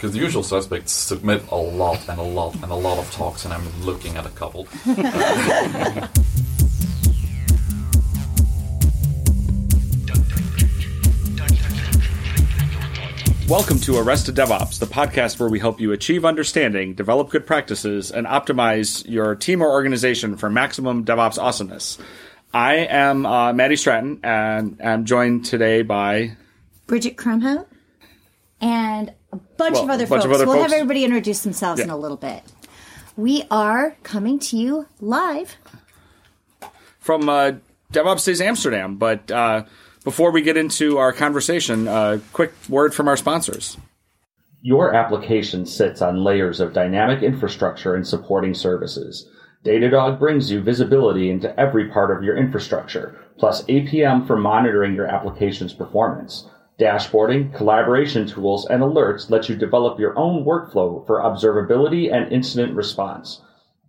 Because the usual suspects submit a lot and a lot and a lot of talks, and I'm looking at a couple. Welcome to Arrested DevOps, the podcast where we help you achieve understanding, develop good practices, and optimize your team or organization for maximum DevOps awesomeness. I am uh, Matt Stratton, and I'm joined today by Bridget Kromhout, and a bunch Well, of other bunch folks. of other we'll folks. have everybody introduce themselves in a little bit. We are coming to you live. from uh, DevOps Days Amsterdam. But uh, before we get into our conversation, a quick word from our sponsors. Your application sits on layers of dynamic infrastructure and supporting services. Datadog brings you visibility into every part of your infrastructure, plus APM for monitoring your application's performance. Dashboarding, collaboration tools, and alerts let you develop your own workflow for observability and incident response.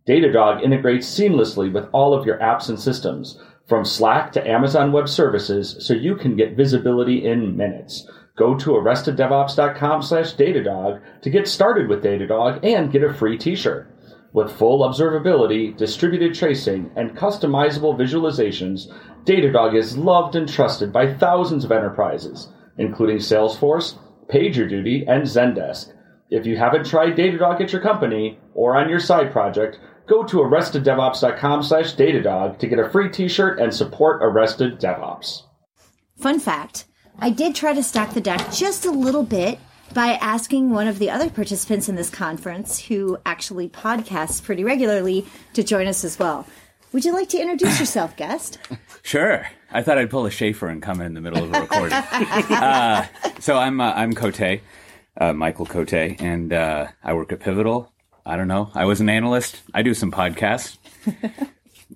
Datadog integrates seamlessly with all of your apps and systems, from Slack to Amazon Web Services, so you can get visibility in minutes. Go to arresteddevops.com slash Datadog to get started with Datadog and get a free t-shirt. With full observability, distributed tracing, and customizable visualizations, Datadog is loved and trusted by thousands of enterprises, including Salesforce, PagerDuty, and Zendesk. If you haven't tried Datadog at your company or on your side project, go to arresteddevops.com slash Datadog to get a free t-shirt and support Arrested DevOps. Fun fact I did try to stack the deck just a little bit by asking one of the other participants in this conference, who actually podcasts pretty regularly, to join us as well. Would you like to introduce yourself, guest? Sure. I thought I'd pull a Schaefer and come in the middle of a recording. uh, so I'm uh, I'm Cote, uh, Michael Cote, and uh, I work at Pivotal. I don't know. I was an analyst. I do some podcasts.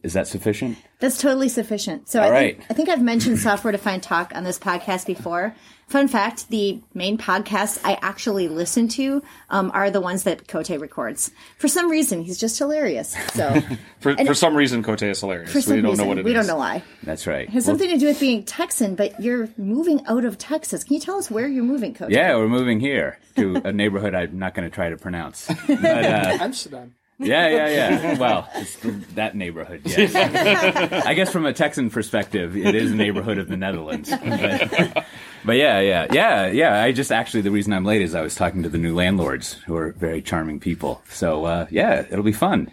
Is that sufficient? That's totally sufficient. So I All think. I think I've mentioned software defined talk on this podcast before. Fun fact: the main podcasts I actually listen to um, are the ones that Cote records. For some reason, he's just hilarious. So For, for some reason, Cote is hilarious. for some we don't reason, know what it is. we don't know why. That's right. It has Well, something to do with being Texan, but you're moving out of Texas. Can you tell us where you're moving, Cote? yeah, we're moving here to a neighborhood I'm not going to try to pronounce. But, uh, Amsterdam. Yeah, yeah, yeah. Well, it's that neighborhood. Yes. I guess from a Texan perspective, it is a neighborhood of the Netherlands. But, but yeah, yeah, yeah, yeah. I just actually the reason I'm late is I was talking to the new landlords, who are very charming people. So uh, yeah, it'll be fun.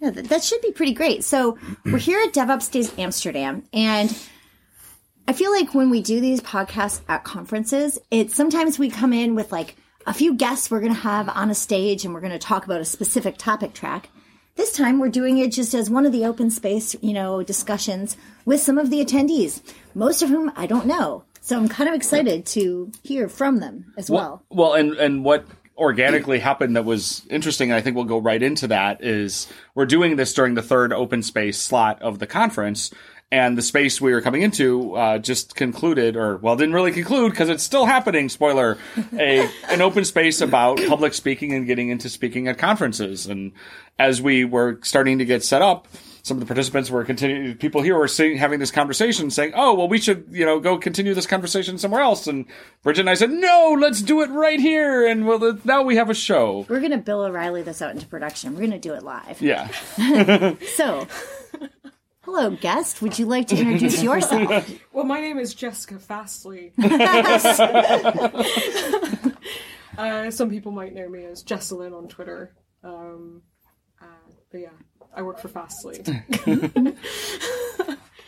Yeah, that should be pretty great. So we're here at DevOps Days Amsterdam, and I feel like when we do these podcasts at conferences, it's sometimes we come in with like a few guests we're going to have on a stage, and we're going to talk about a specific topic track. This time we're doing it just as one of the open space, you know, discussions with some of the attendees, most of whom I don't know. So I'm kind of excited to hear from them as well. Well, and and what organically happened that was interesting, and I think we'll go right into that, is we're doing this during the third open space slot of the conference. And the space we were coming into uh, just concluded, or well, didn't really conclude because it's still happening. Spoiler: a an open space about public speaking and getting into speaking at conferences. And as we were starting to get set up, some of the participants were continuing. People here were seeing, having this conversation, saying, "Oh, well, we should, you know, go continue this conversation somewhere else." And Bridget and I said, "No, let's do it right here." And well, now we have a show. We're going to Bill O'Reilly this out into production. We're going to do it live. Yeah. So, hello, guest. Would you like to introduce yourself? Well, my name is Jessica Fastly. uh, some people might know me as Jesselyn on Twitter. Um, uh, but yeah, I work for Fastly.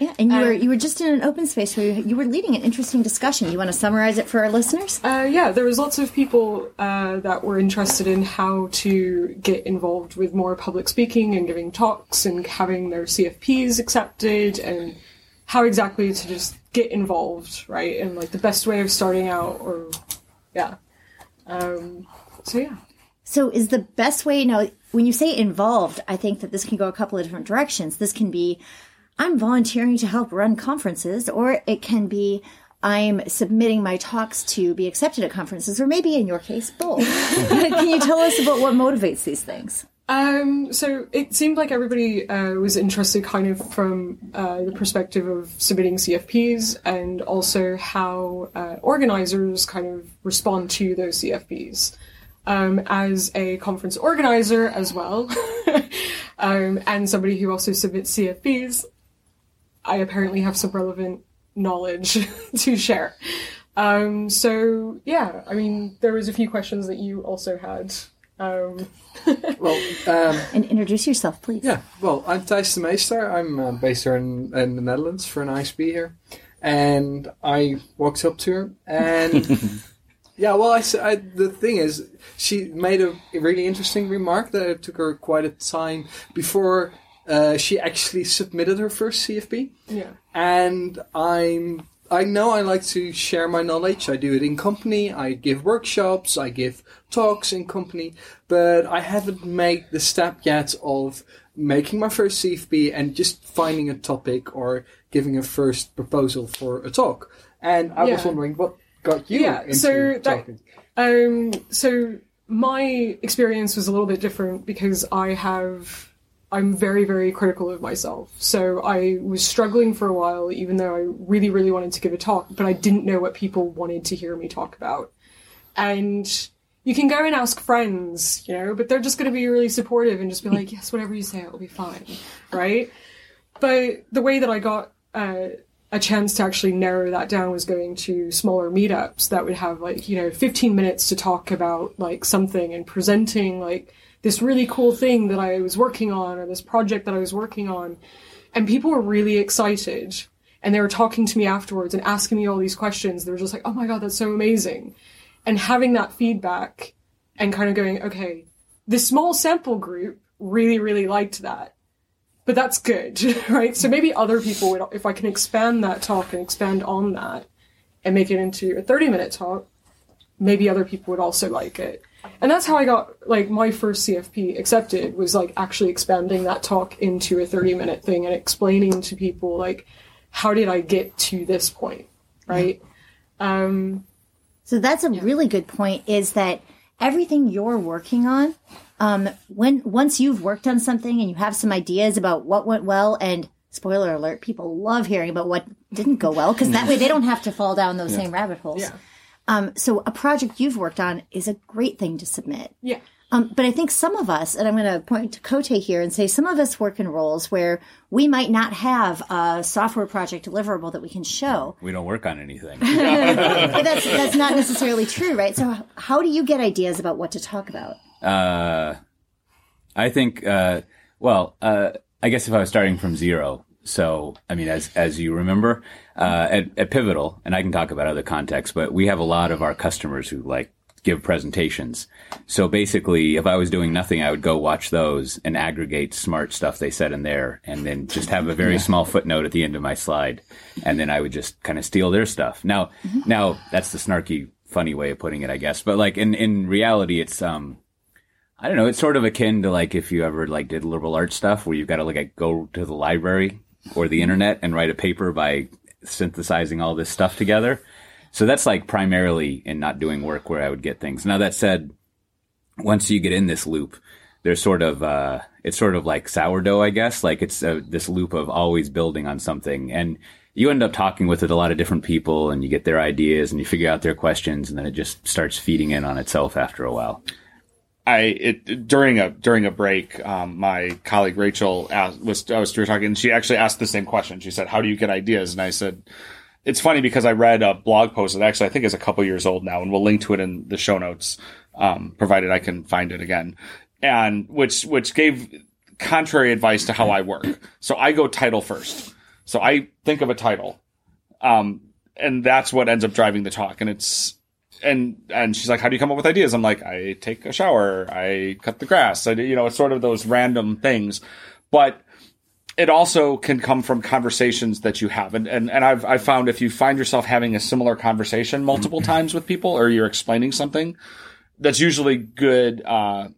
Yeah, and you were you were just in an open space where you, you were leading an interesting discussion. You want to summarize it for our listeners? Uh, yeah, there was lots of people uh, that were interested in how to get involved with more public speaking and giving talks and having their CFPs accepted and how exactly to just get involved, right? And like the best way of starting out, or yeah. Um, so yeah. So, is the best way now when you say involved? I think that this can go a couple of different directions. This can be I'm volunteering to help run conferences, or it can be I'm submitting my talks to be accepted at conferences, or maybe in your case, both. can you tell us about what motivates these things? Um, so it seemed like everybody uh, was interested kind of from uh, the perspective of submitting CFPs and also how uh, organizers kind of respond to those CFPs. um, as a conference organizer as well, um, and somebody who also submits CFPs, I apparently have some relevant knowledge to share. Um, so yeah, I mean, there was a few questions that you also had. Um, Well, um, And introduce yourself, please. yeah. Well, I'm Thijs de Meester. I'm uh, based here in, in the Netherlands for an ISP here, and I walked up to her and. Yeah, well, I, s- I- the thing is, she made a really interesting remark that it took her quite a time before uh, she actually submitted her first CFP. yeah. and I'm I know I like to share my knowledge. I do it in company. I give workshops. I give talks in company, but I haven't made the step yet of making my first CFP and just finding a topic or giving a first proposal for a talk. And I was wondering what got you Yeah, into so that- talking. Um, so my experience was a little bit different because I have I'm very very critical of myself. So I was struggling for a while even though I really really wanted to give a talk, but I didn't know what people wanted to hear me talk about. And you can go and ask friends, you know, but they're just going to be really supportive and just be like, "Yes, whatever you say, it'll be fine." Right? But the way that I got uh, a chance to actually narrow that down was going to smaller meetups that would have like you know 15 minutes to talk about like something and presenting like this really cool thing that I was working on or this project that I was working on and people were really excited and they were talking to me afterwards and asking me all these questions they were just like oh my god that's so amazing and having that feedback and kind of going okay this small sample group really really liked that but that's good, right? So maybe other people would, if I can expand that talk and expand on that and make it into a 30 minute talk, maybe other people would also like it. And that's how I got, like, my first CFP accepted was, like, actually expanding that talk into a 30 minute thing and explaining to people, like, how did I get to this point, right? Um, So that's a really good point is that everything you're working on, um, when once you've worked on something and you have some ideas about what went well and spoiler alert, people love hearing about what didn't go well because that way they don't have to fall down those same rabbit holes. Yeah. Um, so a project you've worked on is a great thing to submit. yeah. Um, but I think some of us, and I'm going to point to Cote here and say some of us work in roles where we might not have a software project deliverable that we can show. We don't work on anything. But that's that's not necessarily true, right? So how do you get ideas about what to talk about? Uh, I think, uh, well, uh, I guess if I was starting from zero, so I mean, as as you remember, uh, at, at Pivotal, and I can talk about other contexts, but we have a lot of our customers who like give presentations. So basically, if I was doing nothing, I would go watch those and aggregate smart stuff they said in there, and then just have a very small footnote at the end of my slide, and then I would just kind of steal their stuff. Now, now that's the snarky, funny way of putting it, I guess. But like in in reality, it's um. I don't know. It's sort of akin to like if you ever like did liberal arts stuff where you've got to like go to the library or the internet and write a paper by synthesizing all this stuff together. So that's like primarily in not doing work where I would get things. Now that said, once you get in this loop, there's sort of uh, it's sort of like sourdough, I guess. Like it's uh, this loop of always building on something, and you end up talking with it a lot of different people, and you get their ideas, and you figure out their questions, and then it just starts feeding in on itself after a while. I it during a during a break, um, my colleague Rachel asked, was I was talking, and she actually asked the same question. She said, "How do you get ideas?" And I said, "It's funny because I read a blog post that actually I think is a couple years old now, and we'll link to it in the show notes, um, provided I can find it again, and which which gave contrary advice to how I work. So I go title first. So I think of a title, um, and that's what ends up driving the talk, and it's." And and she's like, "How do you come up with ideas?" I'm like, "I take a shower, I cut the grass, I you know, it's sort of those random things." But it also can come from conversations that you have, and and, and I've I've found if you find yourself having a similar conversation multiple times with people, or you're explaining something, that's usually good. Uh,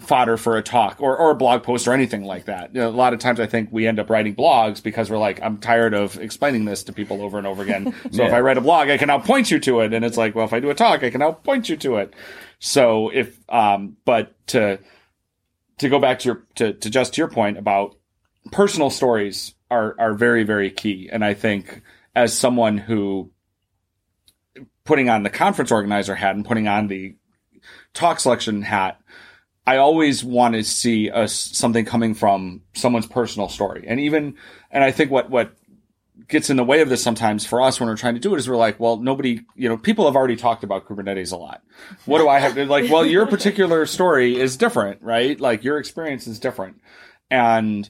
fodder for a talk or, or a blog post or anything like that. You know, a lot of times I think we end up writing blogs because we're like, I'm tired of explaining this to people over and over again. So if I write a blog, I can now point you to it. And it's like, well, if I do a talk, I can now point you to it. So if, um, but to, to go back to your, to, to just to your point about personal stories are, are very, very key. And I think as someone who putting on the conference organizer hat and putting on the talk selection hat, I always want to see a, something coming from someone's personal story. And even, and I think what, what gets in the way of this sometimes for us when we're trying to do it is we're like, well, nobody, you know, people have already talked about Kubernetes a lot. What do I have to like? Well, your particular story is different, right? Like your experience is different. And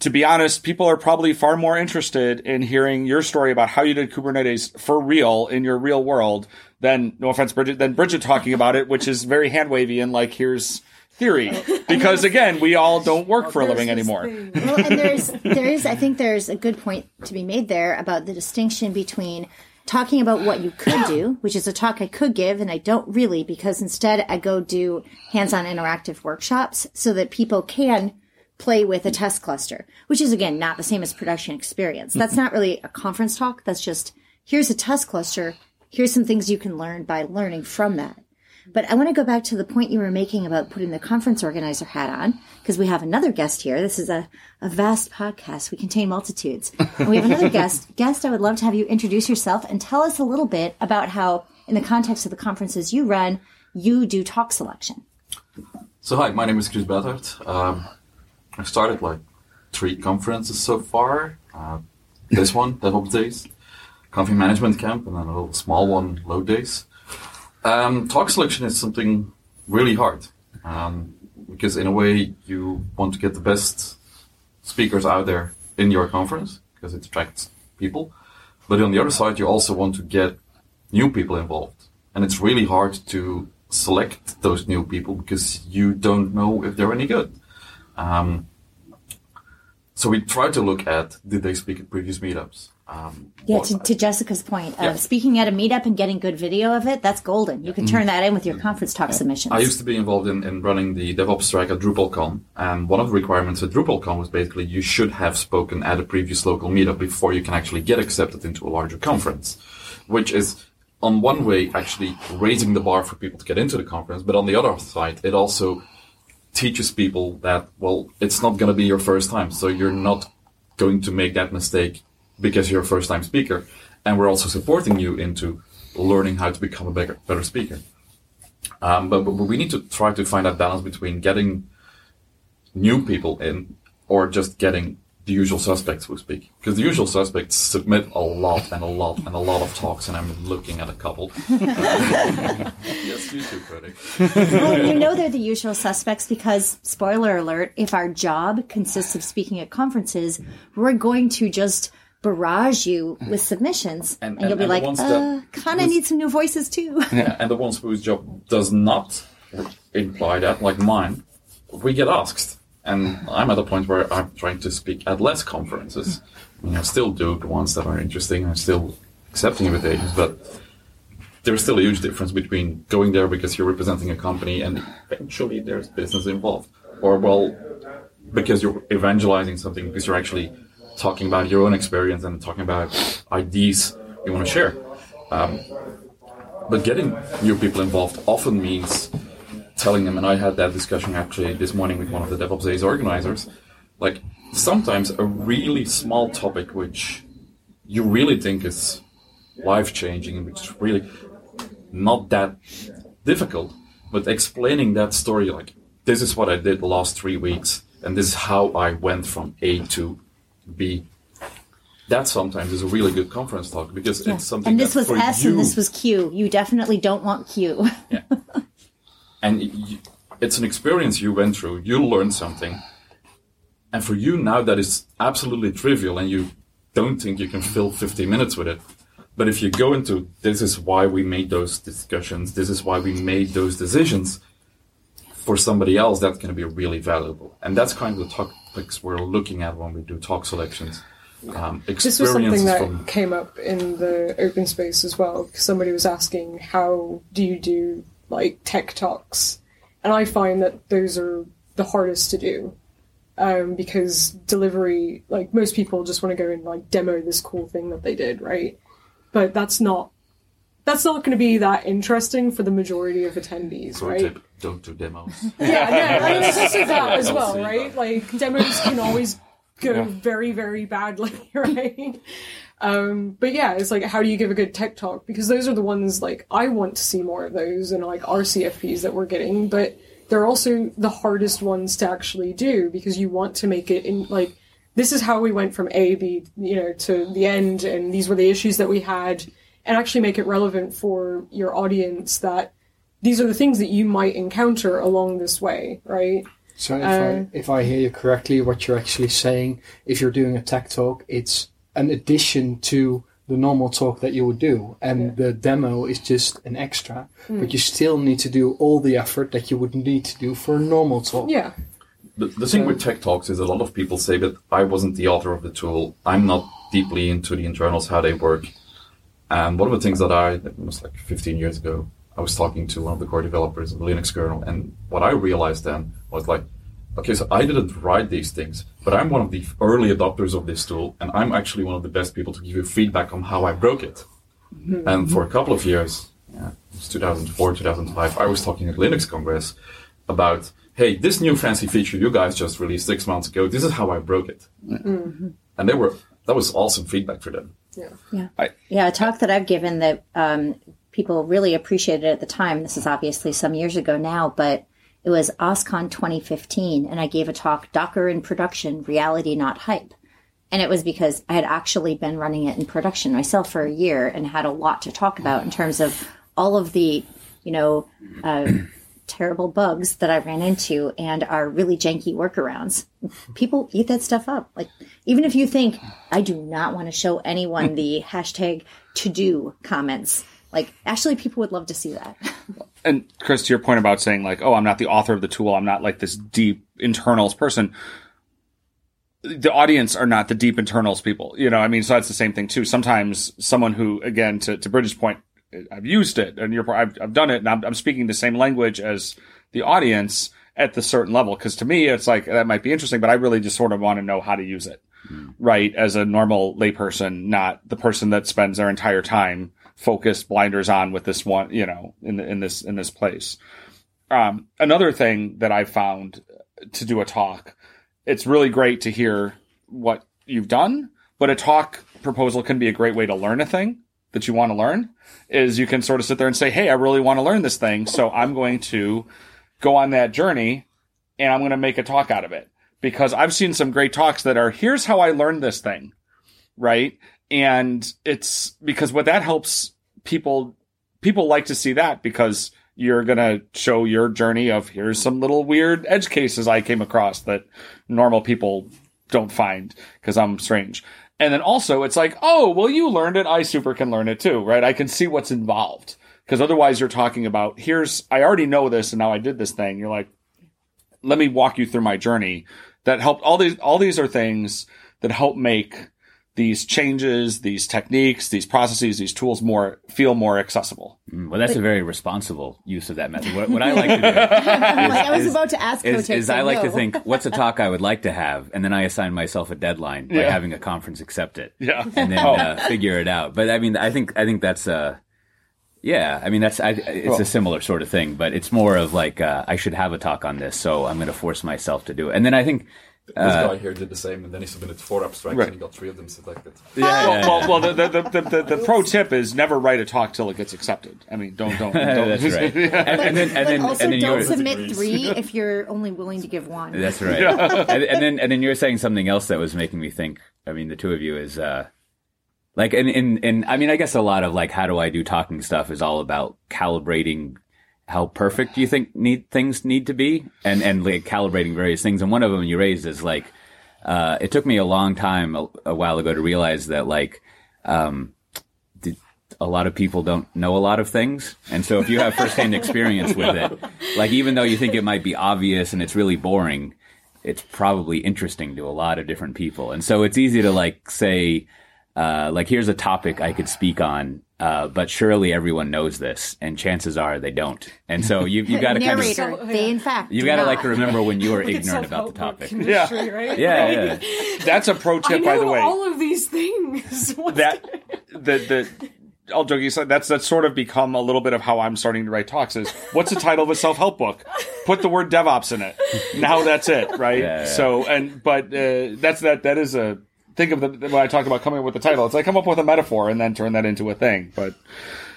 to be honest, people are probably far more interested in hearing your story about how you did Kubernetes for real in your real world than, no offense, Bridget, than Bridget talking about it, which is very hand wavy and like, here's, theory because again we all don't work for a living anymore well, and there's there is I think there's a good point to be made there about the distinction between talking about what you could do, which is a talk I could give and I don't really because instead I go do hands-on interactive workshops so that people can play with a test cluster, which is again not the same as production experience. That's not really a conference talk. That's just here's a test cluster. Here's some things you can learn by learning from that. But I want to go back to the point you were making about putting the conference organizer hat on, because we have another guest here. This is a, a vast podcast. We contain multitudes. And we have another guest. Guest, I would love to have you introduce yourself and tell us a little bit about how, in the context of the conferences you run, you do talk selection. So, hi, my name is Kris Buytaert. Um, I've started like three conferences so far. Uh, this one, DevOps Days, Config Management Camp, and then a little small one, Load Days. Um, talk selection is something really hard um, because, in a way, you want to get the best speakers out there in your conference because it attracts people. But on the other side, you also want to get new people involved, and it's really hard to select those new people because you don't know if they're any good. Um, so we try to look at did they speak at previous meetups? Um, yeah, to, to, Jessica's point, uh, speaking at a meetup and getting good video of it, that's golden. You can turn that in with your conference talk yeah. submissions. I used to be involved in, in running the DevOps track at DrupalCon, and one of the requirements at DrupalCon was basically you should have spoken at a previous local meetup before you can actually get accepted into a larger conference, which is on one way actually raising the bar for people to get into the conference, but on the other side, it also teaches people that, well, it's not going to be your first time, so you're not going to make that mistake because you're a first time speaker. And we're also supporting you into learning how to become a better, better speaker. Um, but, but we need to try to find that balance between getting new people in or just getting the usual suspects who speak. Because the usual suspects submit a lot and a lot and a lot of talks, and I'm looking at a couple. yes, you too, critic. well, you know they're the usual suspects because, spoiler alert, if our job consists of speaking at conferences, we're going to just barrage you with submissions, and, and, and you'll be and like, uh, kind of need some new voices too. yeah, and the ones whose job does not imply that, like mine, we get asked. And I'm at a point where I'm trying to speak at less conferences. I, mean, I still do the ones that are interesting. I'm still accepting invitations, but there's still a huge difference between going there because you're representing a company and eventually there's business involved, or well, because you're evangelizing something because you're actually talking about your own experience and talking about ideas you want to share. Um, but getting new people involved often means telling them, and I had that discussion actually this morning with one of the DevOps Days organizers. Like sometimes a really small topic which you really think is life changing, which is really not that difficult, but explaining that story like this is what I did the last three weeks, and this is how I went from A to B. That sometimes is a really good conference talk because yeah. it's something. And this was S, you, and this was Q. You definitely don't want Q. yeah. And you, it's an experience you went through. You learned something, and for you now that is absolutely trivial, and you don't think you can fill 50 minutes with it. But if you go into this is why we made those discussions, this is why we made those decisions, for somebody else, that's going to be really valuable. And that's kind of the topics we're looking at when we do talk selections. Um, this was something that from... came up in the open space as well. Somebody was asking, how do you do like tech talks? And I find that those are the hardest to do. Um, because delivery, like most people just want to go and like demo this cool thing that they did, right? But that's not that's not going to be that interesting for the majority of attendees, right? Tip, don't do demos. yeah, yeah. I mean, it's just that as well, right? Like demos can always go yeah. very, very badly, right? Um, but yeah, it's like, how do you give a good tech talk? Because those are the ones like I want to see more of those and like our CFPs that we're getting, but they're also the hardest ones to actually do because you want to make it in like this is how we went from A, B, you know, to the end, and these were the issues that we had, and actually make it relevant for your audience that these are the things that you might encounter along this way, right? So if Uh, I if I hear you correctly, what you're actually saying, if you're doing a tech talk, it's an addition to the normal talk that you would do, and the demo is just an extra. Hmm. But you still need to do all the effort that you would need to do for a normal talk. Yeah. The, the thing with tech talks is a lot of people say that I wasn't the author of the tool. I'm not deeply into the internals, how they work. And one of the things that I, it was like 15 years ago, I was talking to one of the core developers of the Linux kernel. And what I realized then was like, okay, so I didn't write these things, but I'm one of the early adopters of this tool. And I'm actually one of the best people to give you feedback on how I broke it. And for a couple of years, yeah, it was 2004, 2005, I was talking at Linux Kongress about, hey, this new fancy feature you guys just released six months ago, this is how I broke it. And they were, that was awesome feedback for them. Yeah. I- yeah, a talk that I've given that um, people really appreciated it at the time. This is obviously some years ago now, but it was OSCON 2015, and I gave a talk, Docker in Production, Reality Not Hype. And it was because I had actually been running it in production myself for a year and had a lot to talk about in terms of all of the, you know, uh, terrible bugs that I ran into and our really janky workarounds. People eat that stuff up. Like, even if you think, I do not want to show anyone the hashtag to do comments, like, actually, people would love to see that. and Chris, to your point about saying like, oh, I'm not the author of the tool. I'm not like this deep internals person. The audience are not the deep internals people. You know, I mean, so that's the same thing too. Sometimes someone who, again, to, to Bridget's point, I've used it and you're, I've, I've done it and I'm, I'm speaking the same language as the audience at the certain level. Cause to me, it's like, that might be interesting, but I really just sort of want to know how to use it. Hmm. Right. As a normal layperson, not the person that spends their entire time focused blinders on with this one, you know, in the, in this, in this place. Um, another thing that I found to do a talk, it's really great to hear what you've done, but a talk proposal can be a great way to learn a thing that you want to learn is you can sort of sit there and say, Hey, I really want to learn this thing. So I'm going to go on that journey and I'm going to make a talk out of it because I've seen some great talks that are, here's how I learned this thing. Right. And it's because what that helps people, people like to see that because you're going to show your journey of here's some little weird edge cases I came across that normal people don't find because I'm strange. And then also it's like, oh, well, you learned it. I super can learn it too, right? I can see what's involved because otherwise you're talking about here's, I already know this and now I did this thing. You're like, let me walk you through my journey that helped all these, all these are things that help make these changes, these techniques, these processes, these tools more feel more accessible. Well, that's a very responsible use of that method. What, what I like to do like, I was is- about to ask is, is I like to think, what's a talk I would like to have, and then I assign myself a deadline by Yeah. having a conference accept it, Yeah. and then Oh. uh, figure it out. But I mean, I think I think that's uh, yeah. I mean, that's I, it's a similar sort of thing, but it's more of like uh, I should have a talk on this, so I'm going to force myself to do it. And then I think This guy here did the same, and then he submitted four abstracts, Right. and he got three of them selected. yeah, Well, well, well the, the, the, the, the pro tip is never write a talk till it gets accepted. I mean, don't, don't, don't. that's right. And, and then and But then also, and then don't you're, submit three if you're only willing to give one. That's right. and, and then and then you're saying something else that was making me think. I mean, the two of you is uh, like, and and and I mean, I guess a lot of like, how do I do talking stuff is all about calibrating how perfect do you think need things need to be, and and like calibrating various things. And one of them you raised is like, uh, it took me a long time a, a while ago to realize that like. Um, a lot of people don't know a lot of things. And so if you have firsthand experience with it, like even though you think it might be obvious and it's really boring, it's probably interesting to a lot of different people. And so it's easy to like say, uh, like here's a topic I could speak on, uh, but surely everyone knows this, and chances are they don't. And so you you got to kind of Narrator, So- they in fact. you do got to like remember when you are ignorant about the topic. industry, right? Yeah, Like, yeah. That's a pro I tip, know by the way. all of these things. That the the all joking aside, that's that's sort of become a little bit of how I'm starting to write talks. Is what's the title of a self help book? Put the word DevOps in it. Now that's it, right? Yeah, yeah. So and but uh, that's that that is a think of the when I talk about coming up with the title. It's like come up with a metaphor and then turn that into a thing. But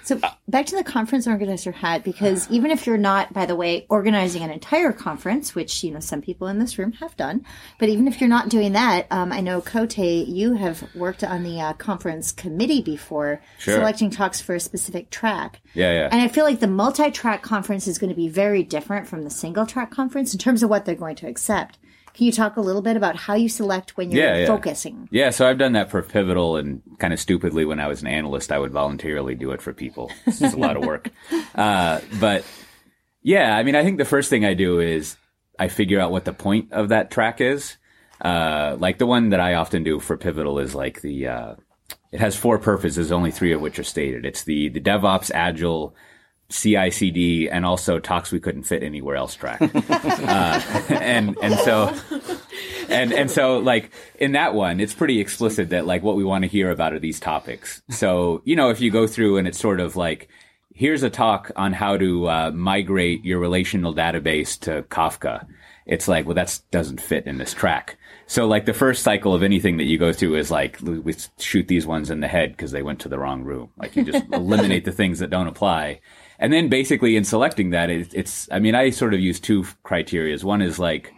So back to the conference organizer hat, because even if you're not, by the way, organizing an entire conference, which you know some people in this room have done, but even if you're not doing that, um, I know Cote, you have worked on the uh, conference committee before, Sure. selecting talks for a specific track. Yeah, yeah. And I feel like the multi-track conference is going to be very different from the single-track conference in terms of what they're going to accept. Can you talk a little bit about how you select when you're Yeah, yeah. focusing? Yeah, so I've done that for Pivotal, and kind of stupidly, when I was an analyst, I would voluntarily do it for people. It's a lot of work. Uh, but yeah, I mean, I think the first thing I do is I figure out what the point of that track is. Uh, like the one that I often do for Pivotal is like the, uh, it has four purposes, only three of which are stated. It's the, the DevOps, Agile, CICD, and also talks we couldn't fit anywhere else track. uh, and, and so, and and so like in that one it's pretty explicit that like what we want to hear about are these topics. So you know if you go through and it's sort of like here's a talk on how to uh, migrate your relational database to kafka. It's like well that doesn't fit in this track. So like the first cycle of anything that you go through is like we shoot these ones in the head because they went to the wrong room. Like you just eliminate the things that don't apply and then basically in selecting that it, it's i mean i sort of use two criterias one is like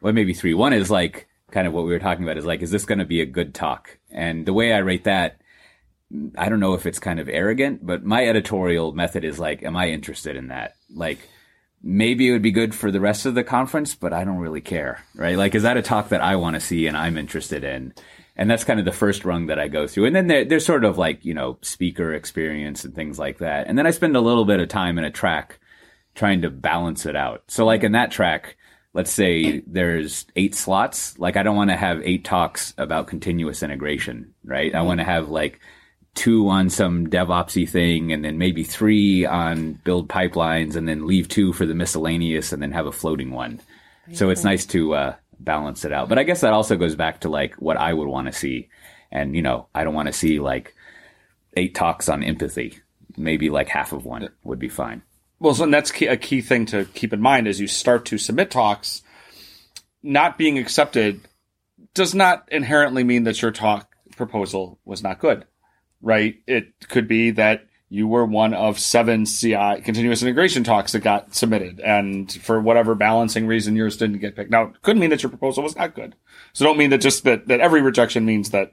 well, maybe three. One is like kind of what we were talking about is like, is this going to be a good talk? And the way I rate that, I don't know if it's kind of arrogant, but my editorial method is like, am I interested in that? Like, maybe it would be good for the rest of the conference, but I don't really care, right? Like, is that a talk that I want to see and I'm interested in? And that's kind of the first rung that I go through. And then there, there's sort of like, you know, speaker experience and things like that. And then I spend a little bit of time in a track trying to balance it out. So like in that track, let's say there's eight slots. Like I don't want to have eight talks about continuous integration, right? I want to have like two on some DevOpsy thing and then maybe three on build pipelines and then leave two for the miscellaneous and then have a floating one. So it's nice to uh, balance it out. But I guess that also goes back to like what I would want to see. And, you know, I don't want to see like eight talks on empathy. Maybe like half of one would be fine. Well, so and that's key, a key thing to keep in mind as you start to submit talks. Not being accepted does not inherently mean that your talk proposal was not good, right? It could be that you were one of seven CI continuous integration talks that got submitted, and for whatever balancing reason, yours didn't get picked. Now, it could mean that your proposal was not good. So don't mean that just that that every rejection means that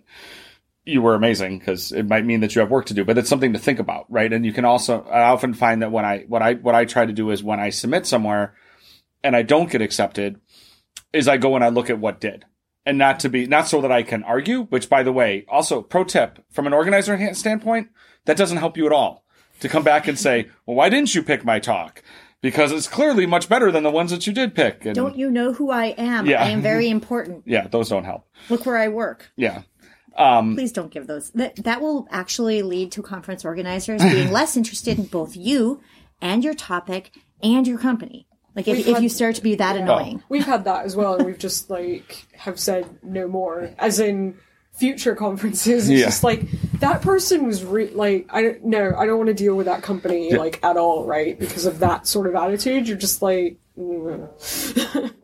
you were amazing because it might mean that you have work to do, but it's something to think about, right? And you can also, I often find that when I, what I, what I try to do is when I submit somewhere and I don't get accepted is I go and I look at what did and not to be, not so that I can argue, which by the way, also pro tip from an organizer standpoint, that doesn't help you at all to come back and say, well, why didn't you pick my talk? Because it's clearly much better than the ones that you did pick. And Don't you know who I am? Yeah. I am very important. yeah, those don't help. Look where I work. Yeah. Um, Please don't give those. That that will actually lead to conference organizers being less interested in both you and your topic and your company. Like if, We've if had- you start to be that annoying. We've had that as well, and we've just like have said no more. As in future conferences, it's Yeah. just like that person was re- like, I don't no, I don't want to deal with that company like at all, right? Because of that sort of attitude, you're just like, mm.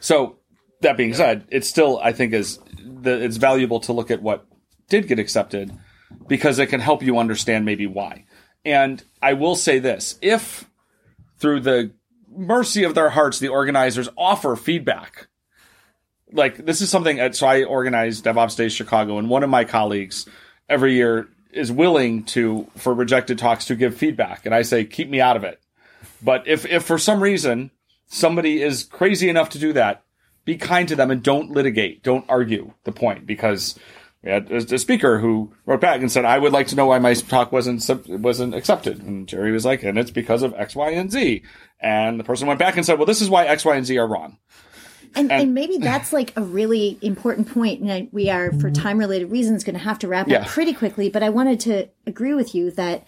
So that being said, it's still I think is the, it's valuable to look at what did get accepted because it can help you understand maybe why. And I will say this: if through the mercy of their hearts, the organizers offer feedback, like this is something. So I organize DevOps Days Chicago, and one of my colleagues every year is willing to for rejected talks to give feedback, and I say keep me out of it. But if if for some reason somebody is crazy enough to do that, be kind to them and don't litigate, don't argue the point because we had a a speaker who wrote back and said, "I would like to know why my talk wasn't wasn't accepted." And Jerry was like, "And it's because of X, Y, and Z." And the person went back and said, "Well, this is why X, Y, and Z are wrong." And, and maybe that's like a really important point. And we are, for mm-hmm. time related reasons, going to have to wrap Yeah. up pretty quickly. But I wanted to agree with you that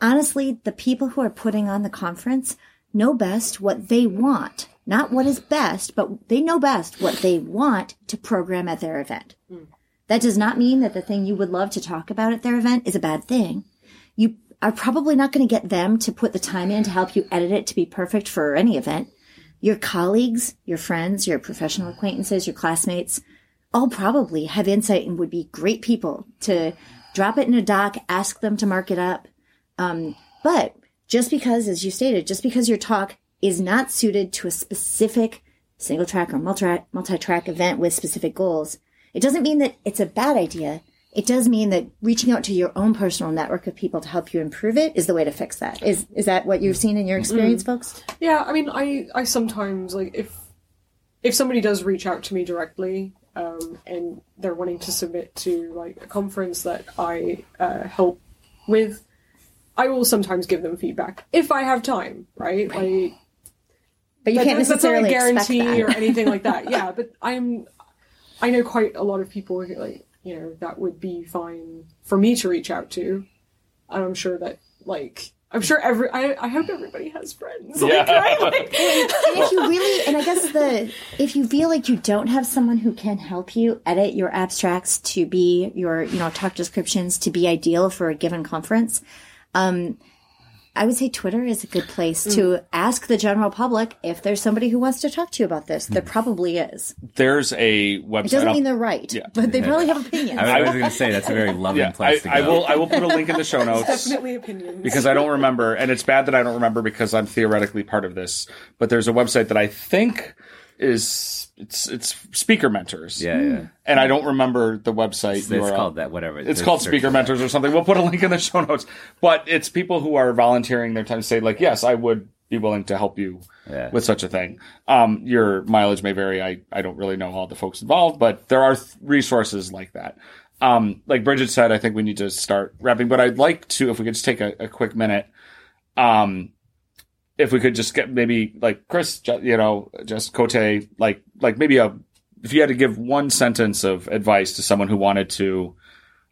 honestly, the people who are putting on the conference know best what they want. Not what is best, but they know best what they want to program at their event. Mm. That does not mean that the thing you would love to talk about at their event is a bad thing. You are probably not going to get them to put the time in to help you edit it to be perfect for any event. Your colleagues, your friends, your professional acquaintances, your classmates all probably have insight and would be great people to drop it in a doc, ask them to mark it up. Um, but just because, as you stated, just because your talk is not suited to a specific single track or multi track event with specific goals, it doesn't mean that it's a bad idea. It does mean that reaching out to your own personal network of people to help you improve it is the way to fix that. Is is that what you've seen in your experience, folks? Yeah, I mean, I I sometimes like if if somebody does reach out to me directly um, and they're wanting to submit to like a conference that I uh, help with, I will sometimes give them feedback if I have time, right? Like But you that- can't that's not a necessarily expect guarantee that. or anything like that. Yeah, but I'm I know quite a lot of people who like you know that would be fine for me to reach out to, and I'm sure that like. I'm sure every. I, I hope everybody has friends. Like, right? Like, and if you really and i guess the if you feel like you don't have someone who can help you edit your abstracts to be your you know talk descriptions to be ideal for a given conference um i would say twitter is a good place to mm. ask the general public if there's somebody who wants to talk to you about this there mm. probably is There's a website. it doesn't I'll- mean they're right Yeah. but they probably have opinions I, was going to say that's a very loving yeah, I, place to go. I will. I will put a link in the show notes. definitely opinions. because I don't remember, and it's bad that I don't remember because I'm theoretically part of this. But there's a website that I think is it's it's Speaker Mentors. Yeah, yeah. and I don't remember the website. It's URL. called that. Whatever. It's called Speaker. Mentors or something. We'll put a link in the show notes. But it's people who are volunteering their time to say, like, yes, I would be willing to help you Yeah. with such a thing. Um, your mileage may vary. I, I don't really know all the folks involved, but there are th- resources like that. Um, like Bridget said, I think we need to start wrapping, but I'd like to, if we could just take a, a quick minute, um, if we could just get maybe like Chris, you know, just Cote, like, like maybe a, if you had to give one sentence of advice to someone who wanted to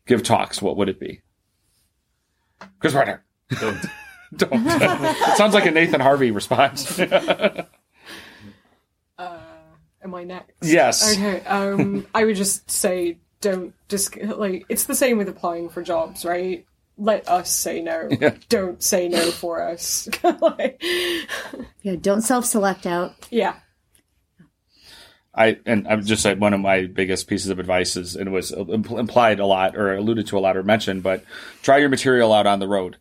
give talks, what would it be? Kris Buytaert. Don't. Don't. it sounds like a Nathan Harvey response. Am I next? Yes. Okay. Um, I would just say don't just like it's the same with applying for jobs, right? Let us say no. Don't say no for us. like, yeah don't self-select out yeah. I and I'm just like one of my biggest pieces of advice is, and it was impl- implied a lot or alluded to a lot or mentioned, but try your material out on the road.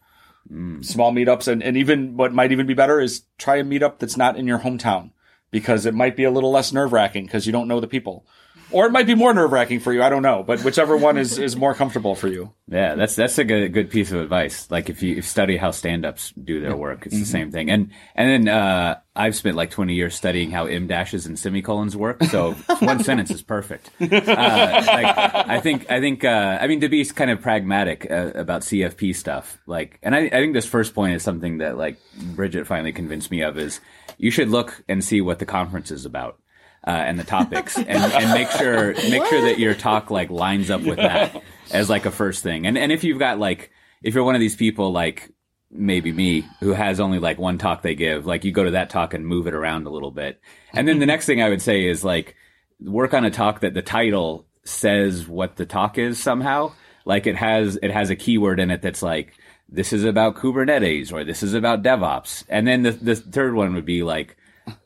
Mm. Small meetups, and, and even what might even be better is try a meetup that's not in your hometown because it might be a little less nerve wracking because you don't know the people, or it might be more nerve wracking for you. I don't know, but whichever one is is more comfortable for you. Yeah, that's that's a good good piece of advice. Like if you if study how stand-ups do their work, it's the same thing. And and then uh, I've spent like twenty years studying how m dashes and semicolons work. So one sentence is perfect. Uh, like, I think I think uh, I mean to be kind of pragmatic uh, about CFP stuff. Like, and I, I think this first point is something that like Bridget finally convinced me of is you should look and see what the conference is about. Uh, and the topics, and, and make sure make sure that your talk like lines up with that as like a first thing. And and if you've got like if you're one of these people like maybe me who has only like one talk they give, like you go to that talk and move it around a little bit. And then the next thing I would say is like work on a talk that the title says what the talk is somehow. Like it has it has a keyword in it that's like this is about Kubernetes or this is about DevOps. And then the the third one would be like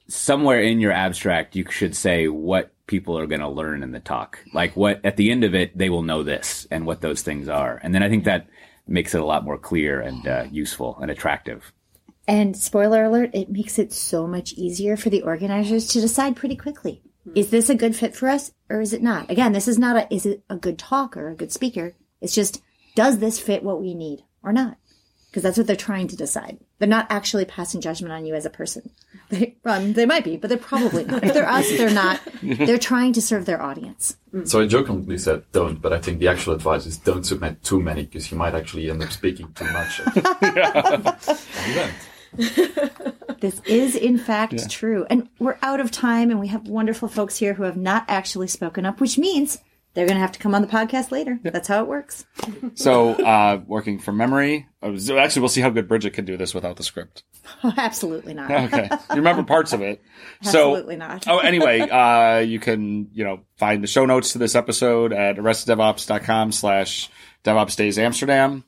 somewhere in your abstract you should say what people are going to learn in the talk. Like what at the end of it they will know this and what those things are. And then I think that makes it a lot more clear and uh, useful and attractive. And spoiler alert, it makes it so much easier for the organizers to decide pretty quickly. Is this a good fit for us or is it not? Again, this is not a, is it a good talk or a good speaker? It's just, does this fit what we need or not? Because that's what they're trying to decide. They're not actually passing judgment on you as a person. They, um, they might be, but they're probably not. If they're us, they're not. They're trying to serve their audience. So I jokingly said don't, but I think the actual advice is don't submit too many because you might actually end up speaking too much. at the event. This is, in fact, true. And we're out of time, and we have wonderful folks here who have not actually spoken up, which means they're going to have to come on the podcast later. That's how it works. So, uh, working from memory. uh, Actually, we'll see how good Bridget can do this without the script. Oh, absolutely not. Okay, you remember parts of it. So, Absolutely not. oh, anyway, uh, you can you know find the show notes to this episode at arresteddevops.com slash DevOps Days Amsterdam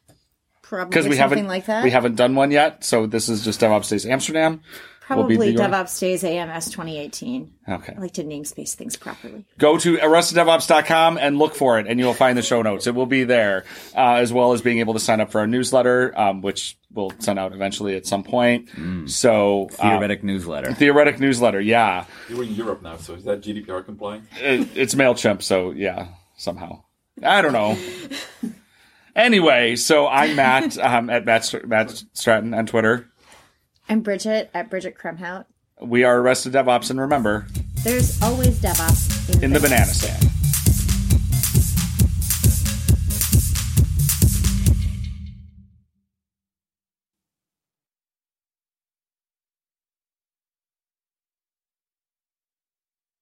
Probably because we something haven't like that. we haven't done one yet. So this is just DevOps Days Amsterdam. Probably the- DevOps Days AMS 2018. Okay. I like to namespace things properly. go to arresteddevops.com and look for it and you'll find the show notes it will be there uh, as well as being able to sign up for our newsletter um, which we'll send out eventually at some point so uh, Theoretic newsletter. theoretic newsletter yeah You're in Europe now, so is that GDPR compliant? it, it's mailchimp so yeah somehow i don't know anyway so i'm matt um, at matt, matt stratton on twitter I'm Bridget at Bridget Kromhout. we are arrested devops and remember There's always DevOps in the banana stand